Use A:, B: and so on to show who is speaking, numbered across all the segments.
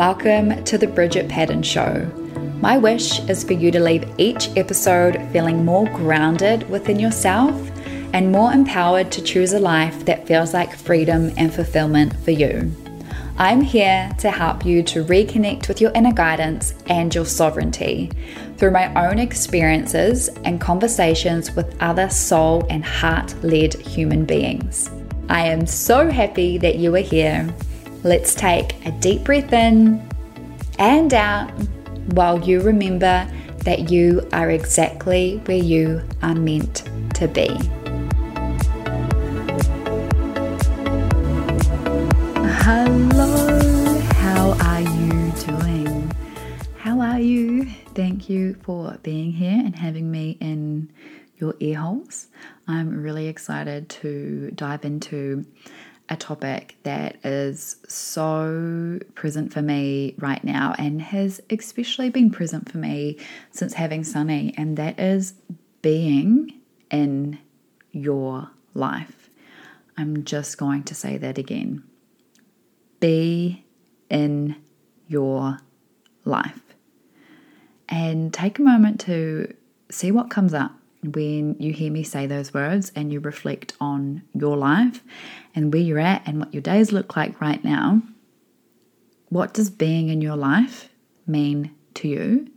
A: Welcome to the Bridget Paddon Show. My wish is for you to leave each episode feeling more grounded within yourself and more empowered to choose a life that feels like freedom and fulfillment for you. I'm here to help you to reconnect with your inner guidance and your sovereignty through my own experiences and conversations with other soul and heart led human beings. I am so happy that you are here. Let's take a deep breath in and out while you remember that you are exactly where you are meant to be. Hello, how are you doing? How are you? Thank you for being here and having me in your ear holes. I'm really excited to dive into a topic that is so present for me right now and has especially been present for me since having Sunny, and that is being in your life. I'm just going to say that again. Be in your life. And take a moment to see what comes up when you hear me say those words and you reflect on your life and where you're at and what your days look like right now, what does being in your life mean to you?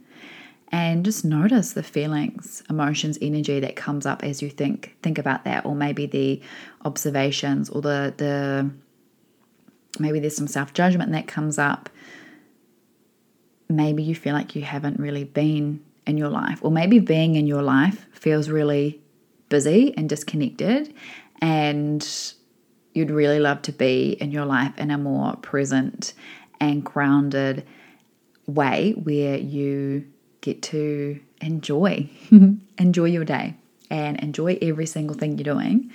A: And just notice the feelings, emotions, energy that comes up as you think think about that, or maybe the observations or the the maybe there's some self-judgment that comes up. Maybe you feel like you haven't really been in your life, or maybe being in your life feels really busy and disconnected, and you'd really love to be in your life in a more present and grounded way where you get to enjoy enjoy your day and enjoy every single thing you're doing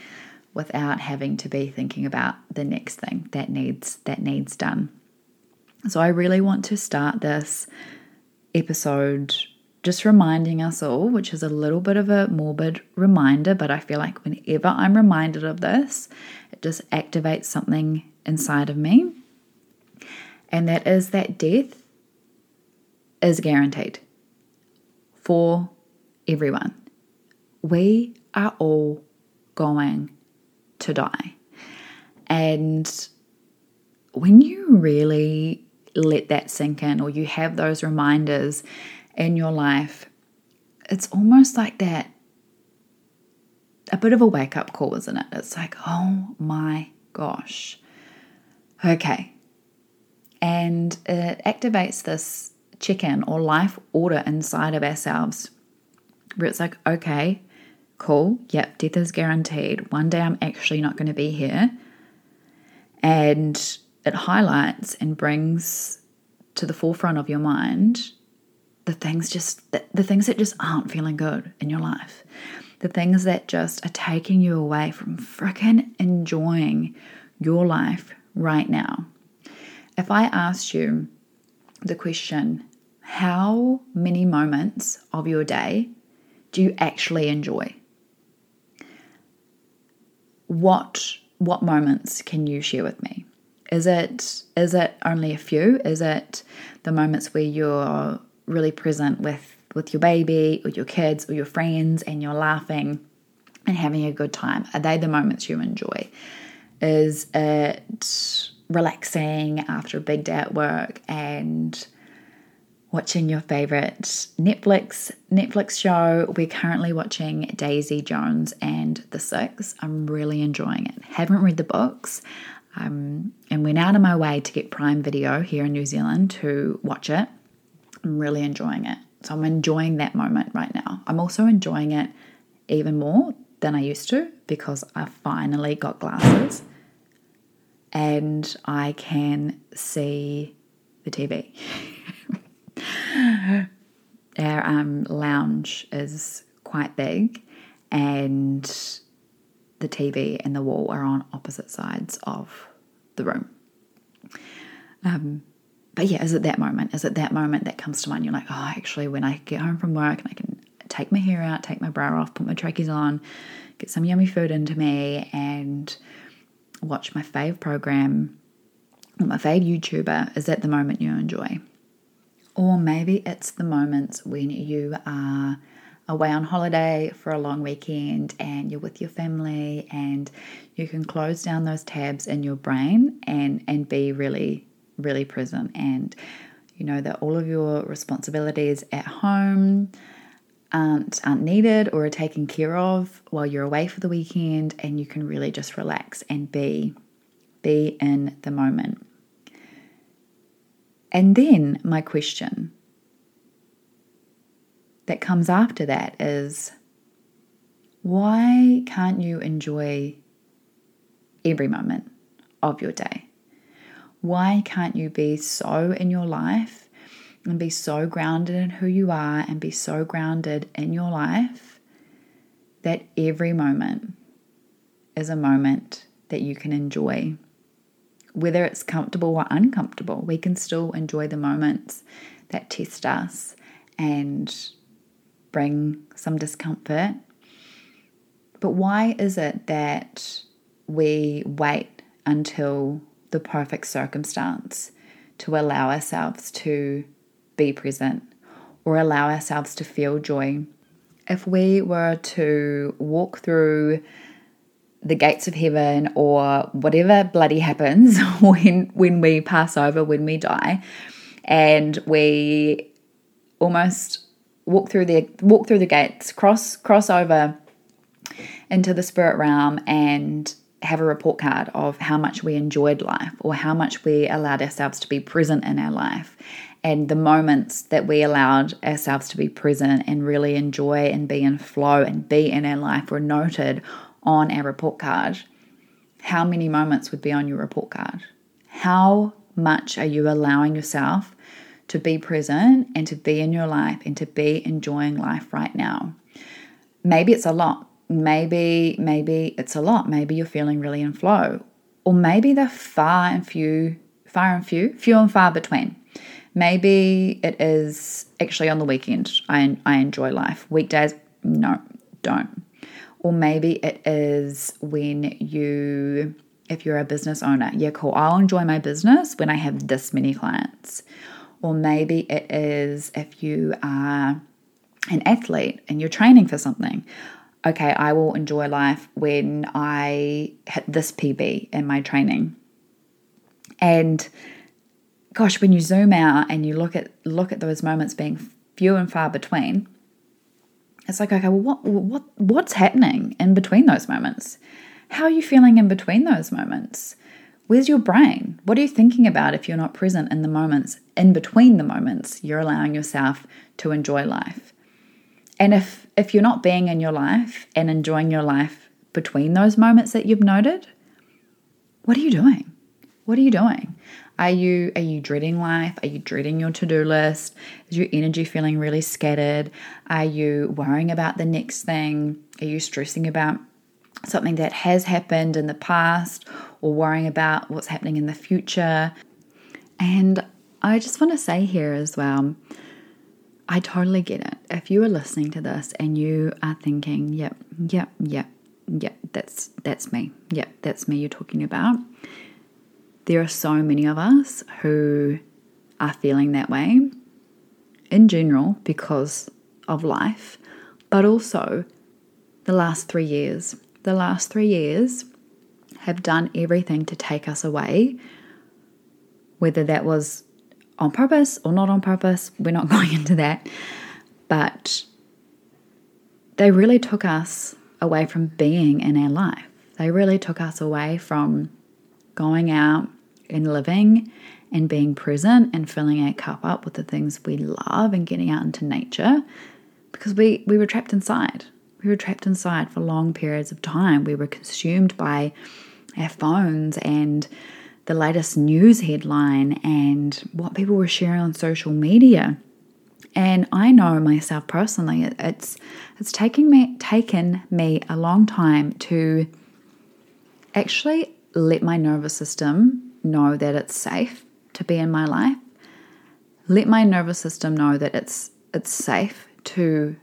A: without having to be thinking about the next thing that needs that needs done. So I really want to start this episode just reminding us all, which is a little bit of a morbid reminder, but I feel like whenever I'm reminded of this, it just activates something inside of me. And that is that death is guaranteed for everyone. We are all going to die. And when you really let that sink in, or you have those reminders in your life, it's almost like that a bit of a wake up call, isn't it? It's like, oh my gosh. Okay. And it activates this check in or life order inside of ourselves where it's like, okay, cool, yep, death is guaranteed. One day I'm actually not going to be here. And it highlights and brings to the forefront of your mind the things just the, the things that just aren't feeling good in your life. The things that just are taking you away from freaking enjoying your life right now. If i asked you the question how many moments of your day do you actually enjoy? What what moments can you share with me? Is it is it only a few? Is it the moments where you're really present with with your baby or your kids or your friends and you're laughing and having a good time? Are they the moments you enjoy? Is it relaxing after a big day at work and watching your favorite Netflix Netflix show. We're currently watching Daisy Jones and the Six. I'm really enjoying it. Haven't read the books. Um, and went out of my way to get Prime Video here in New Zealand to watch it. I'm really enjoying it. So I'm enjoying that moment right now. I'm also enjoying it even more than I used to because I finally got glasses and I can see the TV. Our um, lounge is quite big, and the TV and the wall are on opposite sides of the room. Um, but yeah, is it that moment? Is it that moment that comes to mind? You're like, oh, actually, when I get home from work and I can take my hair out, take my bra off, put my trackies on, get some yummy food into me, and watch my fave program or my fave YouTuber is that the moment you enjoy. Or maybe it's the moments when you are away on holiday for a long weekend and you're with your family and you can close down those tabs in your brain and and be really really present and you know that all of your responsibilities at home aren't, aren't needed or are taken care of while you're away for the weekend and you can really just relax and be be in the moment. And then my question that comes after that is why can't you enjoy every moment of your day? Why can't you be so in your life and be so grounded in who you are and be so grounded in your life that every moment is a moment that you can enjoy? Whether it's comfortable or uncomfortable, we can still enjoy the moments that test us and bring some discomfort. But why is it that we wait until the perfect circumstance to allow ourselves to be present or allow ourselves to feel joy. If we were to walk through the gates of heaven or whatever bloody happens when when we pass over when we die and we almost walk through the walk through the gates cross cross over into the spirit realm and have a report card of how much we enjoyed life or how much we allowed ourselves to be present in our life and the moments that we allowed ourselves to be present and really enjoy and be in flow and be in our life were noted on our report card. How many moments would be on your report card? How much are you allowing yourself to be present and to be in your life and to be enjoying life right now? Maybe it's a lot maybe maybe it's a lot. Maybe you're feeling really in flow. Or maybe they're far and few far and few few and far between. Maybe it is actually on the weekend. I, I enjoy life. Weekdays no don't. Or maybe it is when you if you're a business owner yeah cool. I'll enjoy my business when i have this many clients. Or maybe it is if you are an athlete and you're training for something okay, I will enjoy life when I hit this PB in my training. And gosh, when you zoom out and you look at look at those moments being few and far between, it's like, okay, well, what what what's happening in between those moments? How are you feeling in between those moments? Where's your brain? What are you thinking about if you're not present in the moments in between the moments you're allowing yourself to enjoy life? And if if you're not being in your life and enjoying your life between those moments that you've noted, what are you doing? What are you doing? Are you are you dreading life? Are you dreading your to-do list? Is your energy feeling really scattered? Are you worrying about the next thing? Are you stressing about something that has happened in the past or worrying about what's happening in the future? And I just want to say here as well, I totally get it. If you are listening to this and you are thinking, yep, yep, yep, yep, that's that's me. Yep, that's me you're talking about. There are so many of us who are feeling that way in general because of life, but also the last 3 years. The last 3 years have done everything to take us away whether that was on purpose or not on purpose. We're not going into that. But they really took us away from being in our life. They really took us away from going out and living and being present and filling our cup up with the things we love and getting out into nature because we, we were trapped inside. We were trapped inside for long periods of time. We were consumed by our phones and the latest news headline and what people were sharing on social media. And I know myself personally, it's it's taking me taken me a long time to actually let my nervous system know that it's safe to be in my life. Let my nervous system know that it's it's safe to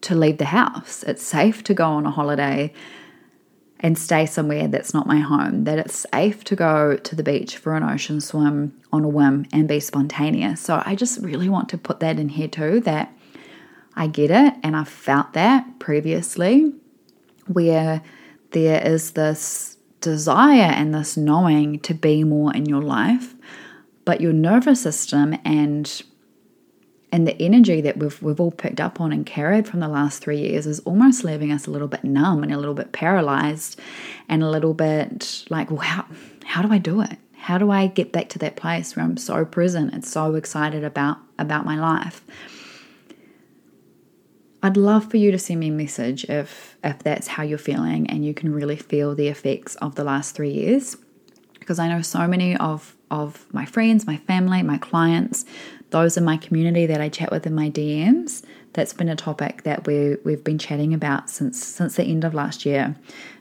A: to leave the house. It's safe to go on a holiday and stay somewhere that's not my home, that it's safe to go to the beach for an ocean swim on a whim and be spontaneous. So I just really want to put that in here too that I get it and I've felt that previously where there is this desire and this knowing to be more in your life, but your nervous system and and the energy that we've we've all picked up on and carried from the last three years is almost leaving us a little bit numb and a little bit paralyzed and a little bit like, well, how how do I do it? How do I get back to that place where I'm so present and so excited about about my life? I'd love for you to send me a message if if that's how you're feeling and you can really feel the effects of the last three years. Because I know so many of of my friends, my family, my clients, those in my community that I chat with in my DMs, that's been a topic that we we've been chatting about since since the end of last year.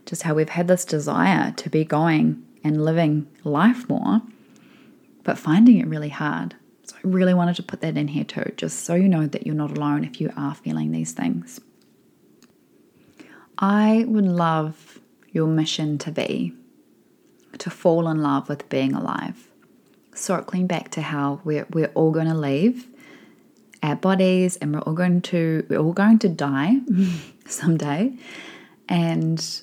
A: Just how we've had this desire to be going and living life more, but finding it really hard. So I really wanted to put that in here too, just so you know that you're not alone if you are feeling these things. I would love your mission to be to fall in love with being alive. Circling back to how we're, we're all going to leave our bodies and we're all going to we're all going to die someday and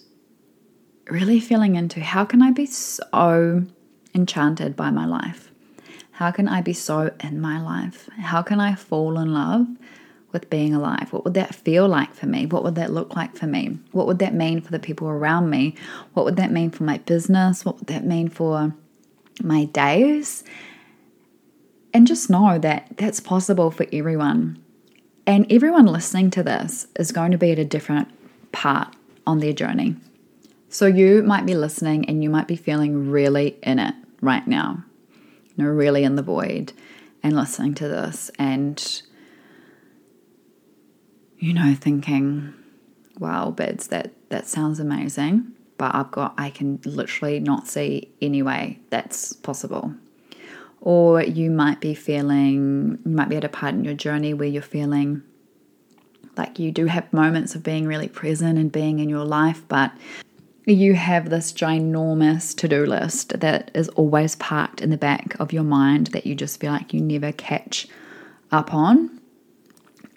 A: really feeling into how can I be so enchanted by my life? How can I be so in my life? How can I fall in love with being alive? What would that feel like for me? What would that look like for me? What would that mean for the people around me? What would that mean for my business? What would that mean for my days? And just know that that's possible for everyone. And everyone listening to this is going to be at a different part on their journey. So you might be listening and you might be feeling really in it right now you know, really in the void and listening to this and, you know, thinking, wow, Bids, that, that sounds amazing, but I've got, I can literally not see any way that's possible. Or you might be feeling, you might be at a part in your journey where you're feeling like you do have moments of being really present and being in your life, but you have this ginormous to do list that is always parked in the back of your mind that you just feel like you never catch up on.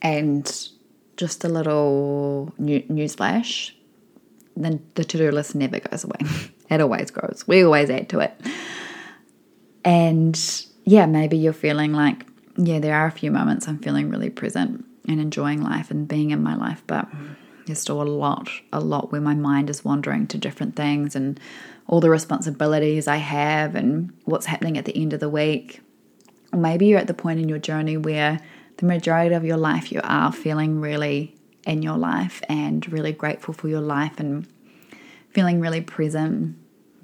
A: And just a little new, newsflash then the to do list never goes away. it always grows. We always add to it. And yeah, maybe you're feeling like, yeah, there are a few moments I'm feeling really present and enjoying life and being in my life, but there's still a lot, a lot where my mind is wandering to different things and all the responsibilities I have and what's happening at the end of the week. Or maybe you're at the point in your journey where the majority of your life you are feeling really in your life and really grateful for your life and feeling really present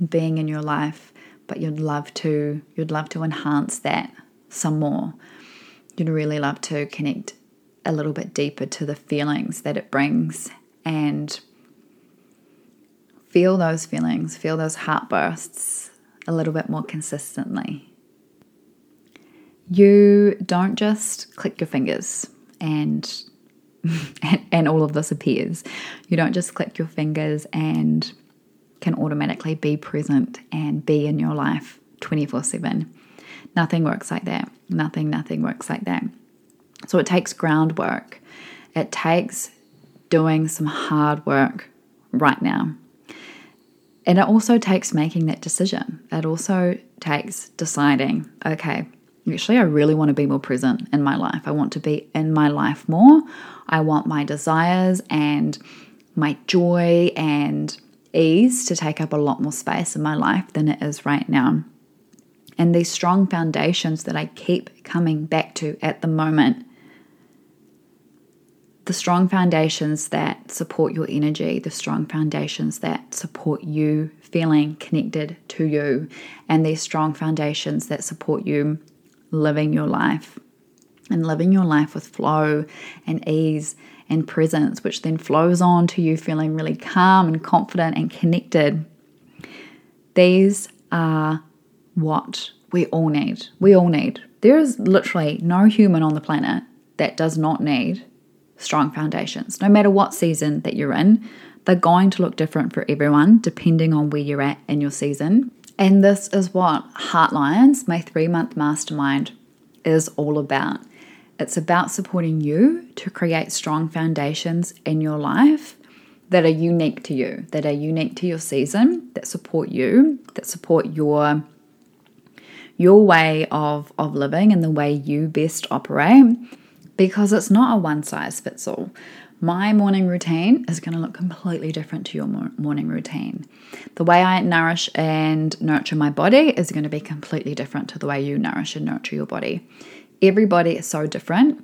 A: being in your life but you'd love to you'd love to enhance that some more you'd really love to connect a little bit deeper to the feelings that it brings and feel those feelings, feel those heartbursts a little bit more consistently. You don't just click your fingers and, and and all of this appears. You don't just click your fingers and can automatically be present and be in your life 24/7. Nothing works like that. Nothing nothing works like that. So it takes groundwork. It takes doing some hard work right now. And it also takes making that decision. It also takes deciding, okay, actually, I really want to be more present in my life. I want to be in my life more. I want my desires and my joy and ease to take up a lot more space in my life than it is right now. And these strong foundations that I keep coming back to at the moment the strong foundations that support your energy, the strong foundations that support you feeling connected to you, and these strong foundations that support you living your life and living your life with flow and ease and presence, which then flows on to you feeling really calm and confident and connected. These are what we all need. We all need. There is literally no human on the planet that does not need strong foundations. No matter what season that you're in, They're going to look different for everyone depending on where you're at in your season. And this is what Heartlines, my three month mastermind, is all about. It's about supporting you to create strong foundations in your life that are unique to you, that are unique to your season, that support you, that support your your way of, of living and the way you best operate because it's not a one size fits all. My morning routine is going to look completely different to your morning routine. The way I nourish and nurture my body is going to be completely different to the way you nourish and nurture your body. Everybody is so different,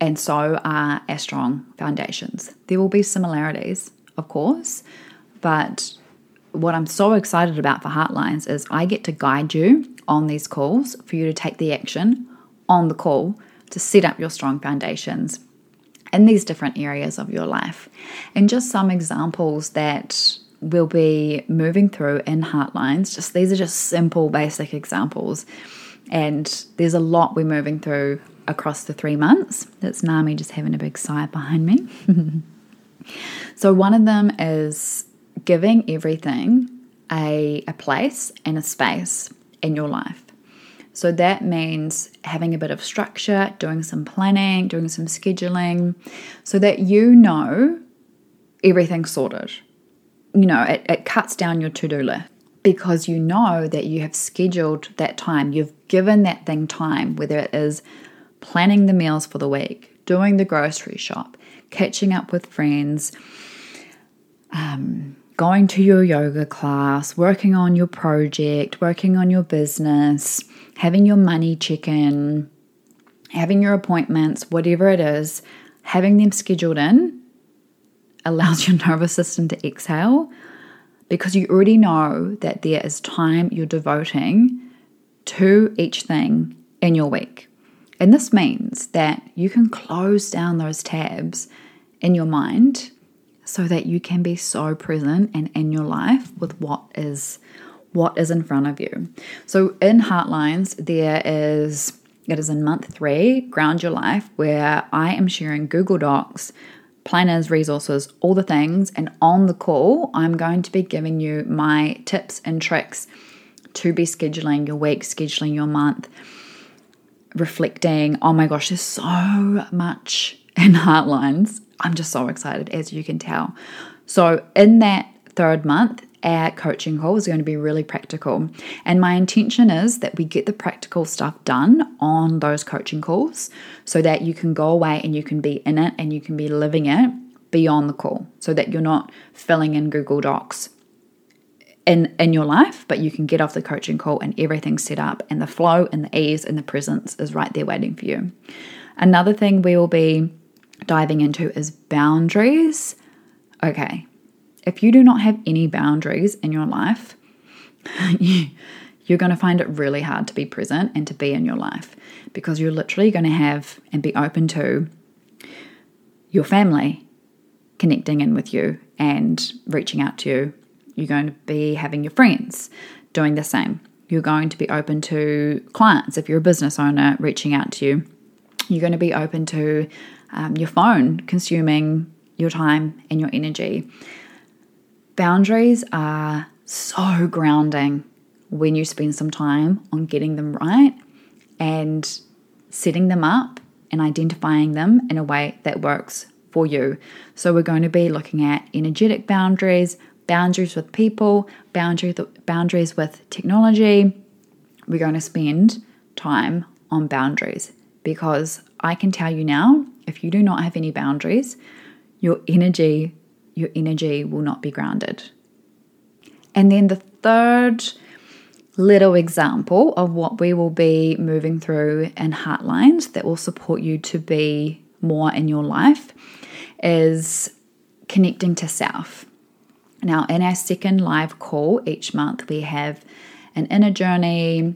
A: and so are our strong foundations. There will be similarities, of course, but what I'm so excited about for Heartlines is I get to guide you on these calls for you to take the action on the call to set up your strong foundations in these different areas of your life. And just some examples that we'll be moving through in Heartlines, just these are just simple, basic examples. And there's a lot we're moving through across the three months. That's Nami just having a big sigh behind me. So, one of them is giving everything a, a place and a space in your life. So, that means having a bit of structure, doing some planning, doing some scheduling, so that you know everything's sorted. You know, it, it cuts down your to do list because you know that you have scheduled that time, you've given that thing time, whether it is planning the meals for the week, doing the grocery shop, catching up with friends, um, going to your yoga class, working on your project, working on your business, having your money chicken, having your appointments, whatever it is, having them scheduled in allows your nervous system to exhale because you already know that there is time you're devoting to each thing in your week. And this means that you can close down those tabs in your mind so that you can be so present and in your life with what is what is in front of you. So in Heartlines, there is it is in month three, Ground Your Life, where I am sharing Google Docs, planners, resources, all the things. And on the call, I'm going to be giving you my tips and tricks to be scheduling your week, scheduling your month, reflecting. Oh my gosh, there's so much in Heartlines. I'm just so excited, as you can tell. So, in that third month, our coaching call is going to be really practical. And my intention is that we get the practical stuff done on those coaching calls so that you can go away and you can be in it and you can be living it beyond the call so that you're not filling in Google Docs in in your life, but you can get off the coaching call and everything's set up and the flow and the ease and the presence is right there waiting for you. Another thing we will be diving into is boundaries. Okay, if you do not have any boundaries in your life, you're going to find it really hard to be present and to be in your life because you're literally going to have and be open to your family connecting in with you and reaching out to you. You're going to be having your friends doing the same. You're going to be open to clients if you're a business owner reaching out to you. You're going to be open to um, your phone consuming your time and your energy. Boundaries are so grounding when you spend some time on getting them right and setting them up and identifying them in a way that works for you. So, we're going to be looking at energetic boundaries, boundaries with people, boundaries, boundaries with technology. We're going to spend time on boundaries because I can tell you now if you do not have any boundaries, your energy your energy will not be grounded. And then the third little example of what we will be moving through in Heartlines that will support you to be more in your life is connecting to self. Now, in our second live call each month, we have an inner journey,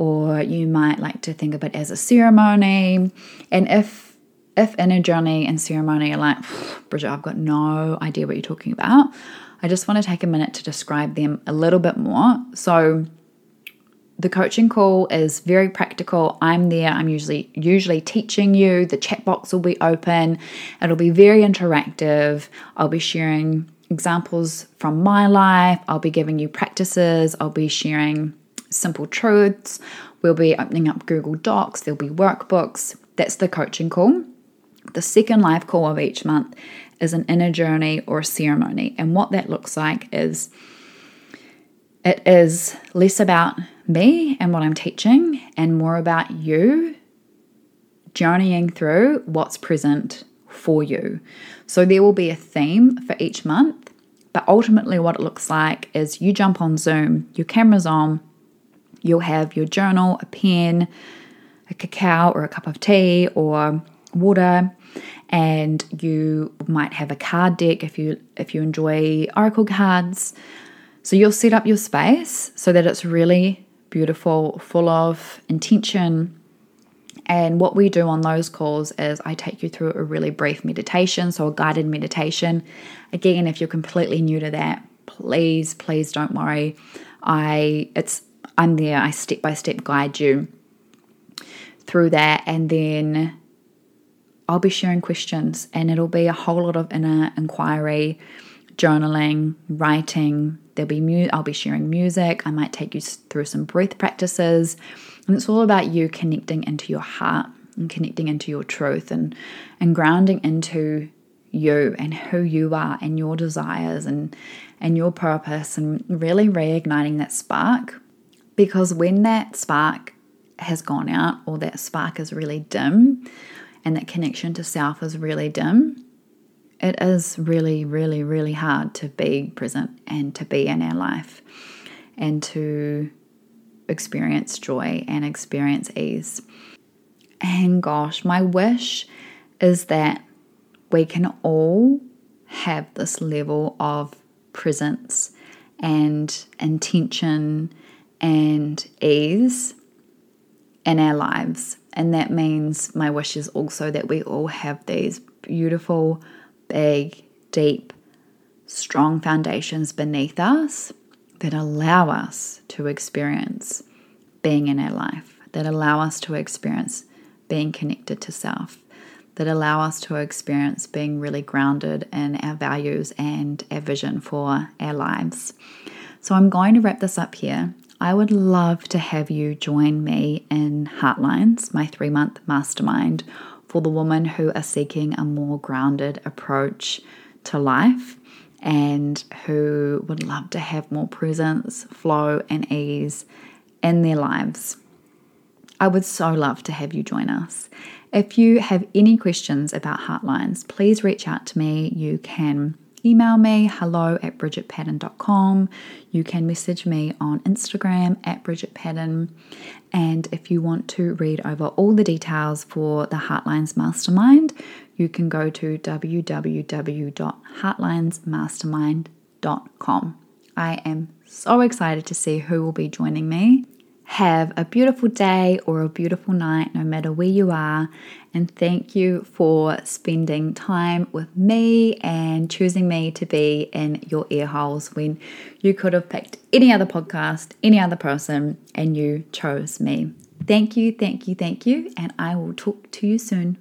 A: or you might like to think of it as a ceremony. And if if in a journey and ceremony are like, Bridget, I've got no idea what you're talking about, I just want to take a minute to describe them a little bit more. So, the coaching call is very practical. I'm there. I'm usually usually teaching you. The chat box will be open. It'll be very interactive. I'll be sharing examples from my life. I'll be giving you practices. I'll be sharing simple truths. We'll be opening up Google Docs. There'll be workbooks. That's the coaching call. The second live call of each month is an inner journey or a ceremony. And what that looks like is it is less about me and what I'm teaching and more about you journeying through what's present for you. So there will be a theme for each month, but ultimately, what it looks like is you jump on Zoom, your camera's on, you'll have your journal, a pen, a cacao or a cup of tea or water and you might have a card deck if you if you enjoy oracle cards so you'll set up your space so that it's really beautiful full of intention and what we do on those calls is I take you through a really brief meditation, so a guided meditation. Again, if you're completely new to that, please, please don't worry. I it's I'm there. I step by step guide you through that and then I'll be sharing questions and it'll be a whole lot of inner inquiry, journaling, writing. There'll be mu- I'll be sharing music. I might take you through some breath practices. And it's all about you connecting into your heart and connecting into your truth and, and grounding into you and who you are and your desires and, and your purpose and really reigniting that spark. Because when that spark has gone out or that spark is really dim and that connection to self is really dim, it is really, really, really hard to be present and to be in our life and to experience joy and experience ease. And gosh, my wish is that we can all have this level of presence and intention and ease in our lives. And that means my wish is also that we all have these beautiful, big, deep, strong foundations beneath us that allow us to experience being in our life, that allow us to experience being connected to self, that allow us to experience being really grounded in our values and our vision for our lives. So I'm going to wrap this up here. I would love to have you join me in Heartlines, my three month mastermind for the women who are seeking a more grounded approach to life and who would love to have more presence, flow, and ease in their lives. I would so love to have you join us. If you have any questions about Heartlines, please reach out to me. You can email me hello at bridgetpaddon.com. You can message me on Instagram at bridgetpaddon. And if you want to read over all the details for the Heartlines Mastermind, you can go to www.heartlinesmastermind.com. I am so excited to see who will be joining me. Have a beautiful day or a beautiful night, no matter where you are. And thank you for spending time with me and choosing me to be in your ear holes when you could have picked any other podcast, any other person, and you chose me. Thank you, thank you, thank you. And I will talk to you soon.